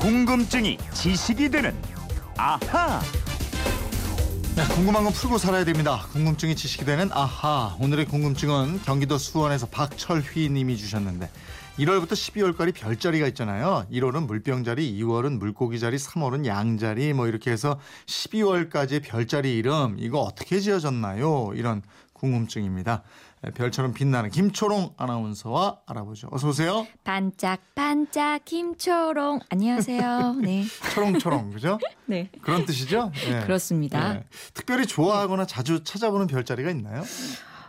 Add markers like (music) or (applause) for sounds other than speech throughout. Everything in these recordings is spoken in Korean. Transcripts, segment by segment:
궁금증이 지식이 되는 아하. 네, 궁금한 건 풀고 살아야 됩니다. 궁금증이 지식이 되는 아하. 오늘의 궁금증은 경기도 수원에서 박철휘 님이 주셨는데 1월부터 12월까지 별자리가 있잖아요. 1월은 물병자리, 2월은 물고기자리, 3월은 양자리 뭐 이렇게 해서 12월까지의 별자리 이름 이거 어떻게 지어졌나요? 이런 궁금증입니다. 네, 별처럼 빛나는 김초롱 아나운서와 알아보죠. 어서 오세요. 반짝반짝 김초롱 안녕하세요. (laughs) 네. 초롱초롱 그죠? (laughs) 네. 그런 뜻이죠? 네. 그렇습니다. 네. 특별히 좋아하거나 자주 찾아보는 별자리가 있나요?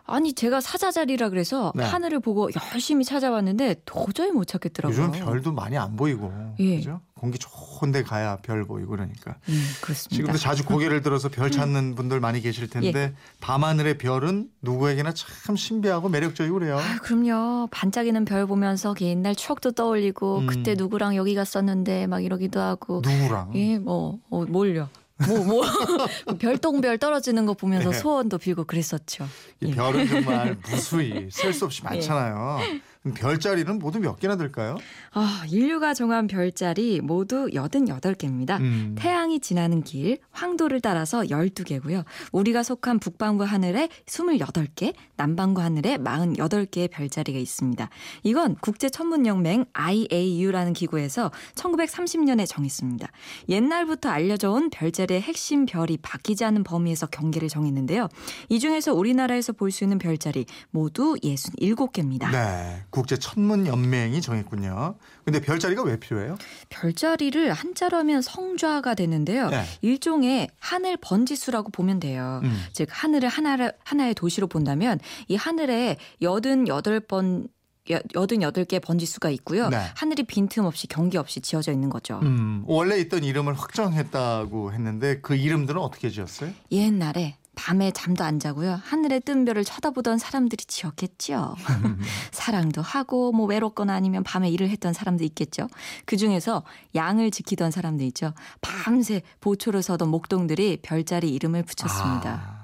아니 제가 사자자리라 그래서 네. 하늘을 보고 열심히 찾아봤는데 도저히 못 찾겠더라고요. 요즘 별도 많이 안 보이고 예. 그죠? 공기 좋은데 가야 별 보이고 그러니까 음, 그렇습니다. 지금도 자주 고개를 들어서 별 찾는 분들 많이 계실 텐데 예. 밤하늘의 별은 누구에게나 참 신비하고 매력적이고 그래요. 아, 그럼요. 반짝이는 별 보면서 그 옛날 추억도 떠올리고 음. 그때 누구랑 여기 갔었는데 막 이러기도 하고. 누구랑? 예, 뭐, 어, 뭘요? 뭐, 뭐. (laughs) 별똥별 떨어지는 거 보면서 예. 소원도 빌고 그랬었죠. 이 예. 별은 정말 (laughs) 무수히 셀 수 없이 많잖아요. 그럼 별자리는 모두 몇 개나 될까요? 아, 인류가 정한 별자리 모두 88개입니다. 음. 태양이 지나는 길, 황도를 따라서 12개고요. 우리가 속한 북반구 하늘에 28개, 남반구 하늘에 48개의 별자리가 있습니다. 이건 국제 천문 연맹 IAU라는 기구에서 1930년에 정했습니다. 옛날부터 알려져 온 별자리의 핵심 별이 바뀌지 않는 범위에서 경계를 정했는데요. 이 중에서 우리나라에서 볼 수 있는 별자리 모두 67개입니다. 네, 국제 천문 연맹이 정했군요. 근데 별자리가 왜 필요해요? 별자리를 한자로 하면 성좌가 되는데요. 네. 일종의 하늘 번지수라고 보면 돼요. 음. 즉 하늘을 하나 하나의 도시로 본다면 이 하늘에 88번 88개 번지수가 있고요. 네. 하늘이 빈틈없이 경계 없이 지어져 있는 거죠. 음, 원래 있던 이름을 확정했다고 했는데 그 이름들은 어떻게 지었어요? 옛날에 밤에 잠도 안 자고요. 하늘의 뜬 별을 쳐다보던 사람들이 지었겠죠. (laughs) 사랑도 하고 뭐 외롭거나 아니면 밤에 일을 했던 사람도 있겠죠. 그 중에서 양을 지키던 사람들 있죠. 밤새 보초를 서던 목동들이 별자리 이름을 붙였습니다. 아,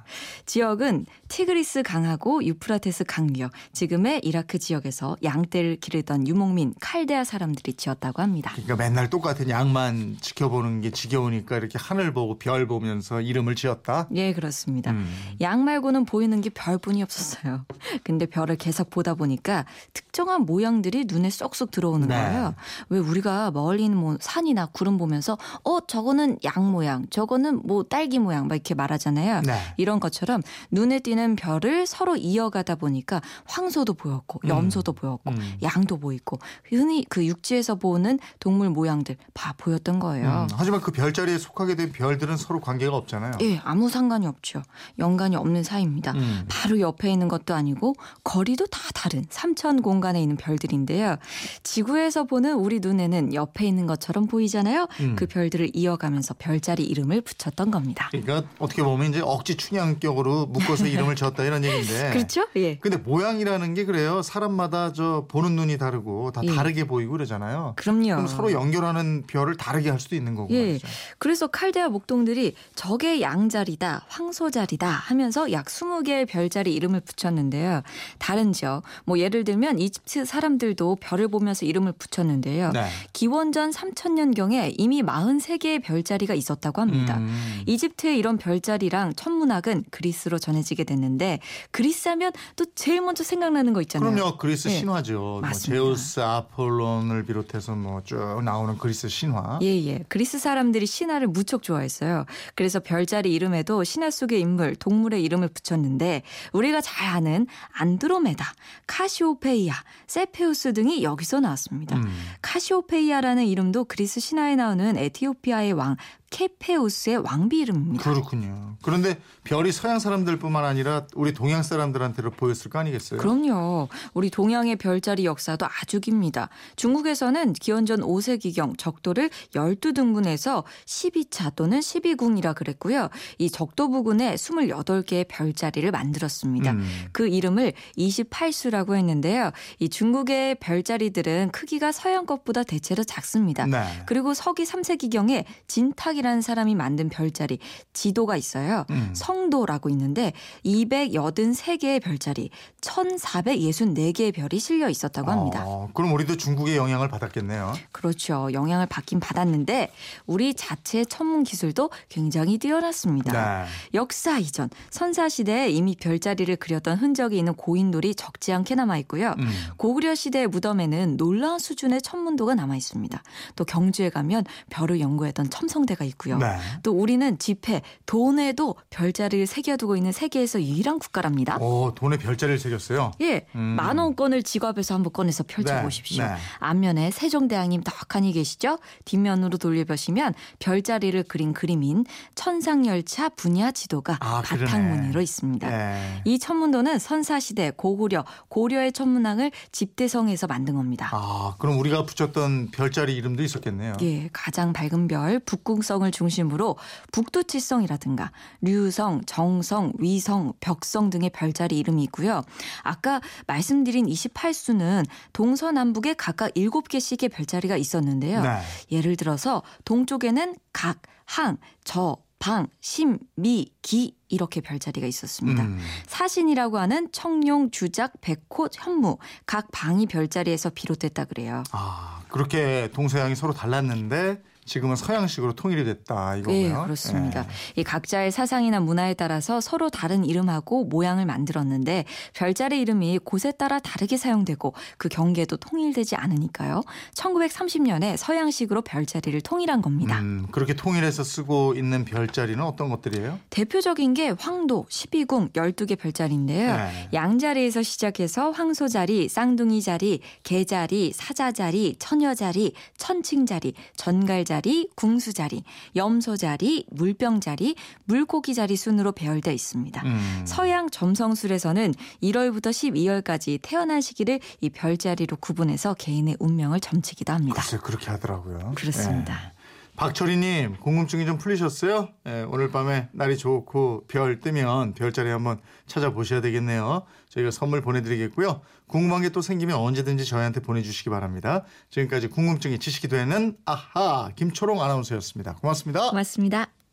지역은 티그리스 강하고 유프라테스 강유역, 지금의 이라크 지역에서 양떼를 기르던 유목민 칼데아 사람들이 지었다고 합니다. 그러니까 맨날 똑같은 양만 지켜보는 게 지겨우니까 이렇게 하늘 보고 별 보면서 이름을 지었다. 예, 그렇습니다. 음. 양 말고는 보이는 게 별뿐이 없었어요. 근데 별을 계속 보다 보니까 특정한 모양들이 눈에 쏙쏙 들어오는 네. 거예요. 왜 우리가 멀리 있는 뭐 산이나 구름 보면서 어 저거는 양 모양, 저거는 뭐 딸기 모양 막 이렇게 말하잖아요. 네. 이런 것처럼 눈에 띄는 별을 서로 이어가다 보니까 황소도 보였고 음. 염소도 보였고 음. 양도 보이고 흔히 그 육지에서 보는 동물 모양들 다 보였던 거예요. 음, 하지만 그 별자리에 속하게 된 별들은 서로 관계가 없잖아요. 예, 아무 상관이 없죠. 연관이 없는 사이입니다. 음. 바로 옆에 있는 것도 아니고 거리도 다 다른 삼천 공간에 있는 별들인데요. 지구에서 보는 우리 눈에는 옆에 있는 것처럼 보이잖아요. 음. 그 별들을 이어가면서 별자리 이름을 붙였던 겁니다. 그러니까 어떻게 보면 이제 억지 춘향 격으로 묶어서 이름을 지었다 이런 얘기인데. (laughs) 그렇죠? 예. 근데 모양이라는 게 그래요. 사람마다 저 보는 눈이 다르고 다 예. 다르게 보이고 그러잖아요. 그럼요. 그럼 서로 연결하는 별을 다르게 할 수도 있는 거고 예. 말이죠. 그래서 칼데아 목동들이 저게 양자리다, 황소자리다 하면서 약 20개의 별자리 이름을 붙였는데요. 다른 지역, 뭐 예를 들면 이집트 사람들도 별을 보면서 이름을 붙였는데요. 네. 기원전 3000년경에 이미 43개의 별자리가 있었다고 합니다. 음. 이집트의 이런 별자리랑 천문학은 그리스로 전해지게 됐는데 그리스 하면 또 제일 먼저 생각나는 거 있잖아요. 그럼요. 그리스 예. 신화죠. 뭐 맞습니다. 제우스, 아폴론을 비롯해서 뭐 쭉 나오는 그리스 신화. 예, 예. 그리스 사람들이 신화를 무척 좋아했어요. 그래서 별자리 이름에도 신화 속의 인물, 동물의 이름을 붙였는데 우리가 잘 아는 안드로메다, 카시오페이아, 세페우스 등이 여기서 나왔습니다. 음. 카시오페이아라는 이름도 그리스 신화에 나오는 에티오피아의 왕 케페우스의 왕비 이름입니다. 그렇군요. 그런데 별이 서양 사람들뿐만 아니라 우리 동양 사람들한테도 보였을 거 아니겠어요? 그럼요. 우리 동양의 별자리 역사도 아주 깁니다. 중국에서는 기원전 5세기경 적도를 12등분해서 12차 또는 12궁이라 그랬고요. 이 적도 부근에 28개의 별자리를 만들었습니다. 음. 그 이름을 28수라고 했는데요. 이 중국의 별자리들은 크기가 서양 것보다 대체로 작습니다. 네. 그리고 서기 3세기경에 진탁이라 는 성덕이라는 사람이 만든 별자리 지도가 있어요. 음. 성도라고 있는데 283개의 별자리, 1464개의 별이 실려 있었다고 합니다. 어, 그럼 우리도 중국의 영향을 받았겠네요. 그렇죠. 영향을 받긴 받았는데 우리 자체 천문 기술도 굉장히 뛰어났습니다. 네. 역사 이전 선사 시대에 이미 별자리를 그렸던 흔적이 있는 고인돌이 적지 않게 남아 있고요. 음. 고구려 시대의 무덤에는 놀라운 수준의 천문도가 남아 있습니다. 또 경주에 가면 별을 연구했던 첨성대가 있고요. 네. 또 우리는 지폐, 돈에도 별자리를 새겨두고 있는 세계에서 유일한 국가랍니다. 오, 돈에 별자리를 새겼어요. 예, 음. 만 원권을 지갑에서 한번 꺼내서 펼쳐보십시오. 네, 네. 앞면에 세종대왕님 떡하니 계시죠? 뒷면으로 돌려보시면 별자리를 그린 그림인 천상열차 분야 지도가 아. 바탕무늬로 있습니다. 네. 이 천문도는 선사시대 고구려, 고려의 천문왕을 집대성에서 만든 겁니다. 아, 그럼 우리가 붙였던 별자리 이름도 있었겠네요. 예, 가장 밝은 별 북궁 성을 중심으로 북두칠성이라든가 류성, 정성, 위성, 벽성 등의 별자리 이름이 있고요. 아까 말씀드린 28수는 동서남북에 각각 7개씩의 별자리가 있었는데요. 네. 예를 들어서 동쪽에는 각, 항, 저, 방, 심, 미, 기 이렇게 별자리가 있었습니다. 음. 사신이라고 하는 청룡, 주작, 백호, 현무 각 방이 별자리에서 비롯됐다 그래요. 아, 그렇게 동서양이 서로 달랐는데 지금은 서양식으로 통일이 됐다 이거고요. 네, 그렇습니다. 예. 이 각자의 사상이나 문화에 따라서 서로 다른 이름하고 모양을 만들었는데 별자리 이름이 곳에 따라 다르게 사용되고 그 경계도 통일되지 않으니까요. 1930년에 서양식으로 별자리를 통일한 겁니다. 음, 그렇게 통일해서 쓰고 있는 별자리는 어떤 것들이에요? 대표적인 게 황도, 12궁, 12개 별자리인데요. 네. 양자리에서 시작해서 황소자리, 쌍둥이 자리, 개자리, 사자자리, 처녀자리, 천칭자리, 전갈자리, 궁수 자리, 염소 자리, 물병 자리, 물고기 자리 순으로 배열되어 있습니다. 음. 서양 점성술에서는 1월부터 12월까지 태어난 시기를 이 별자리로 구분해서 개인의 운명을 점치기도 합니다. 글쎄 그렇게 하더라고요. 그렇습니다. 예. 박철희님 궁금증이 좀 풀리셨어요? 예, 오늘 밤에 날이 좋고 별 뜨면 별자리 한번 찾아보셔야 되겠네요. 저희가 선물 보내드리겠고요. 궁금한 게 또 생기면 언제든지 저희한테 보내주시기 바랍니다. 지금까지 궁금증이 지식이 되는 아하 김초롱 아나운서였습니다. 고맙습니다. 고맙습니다.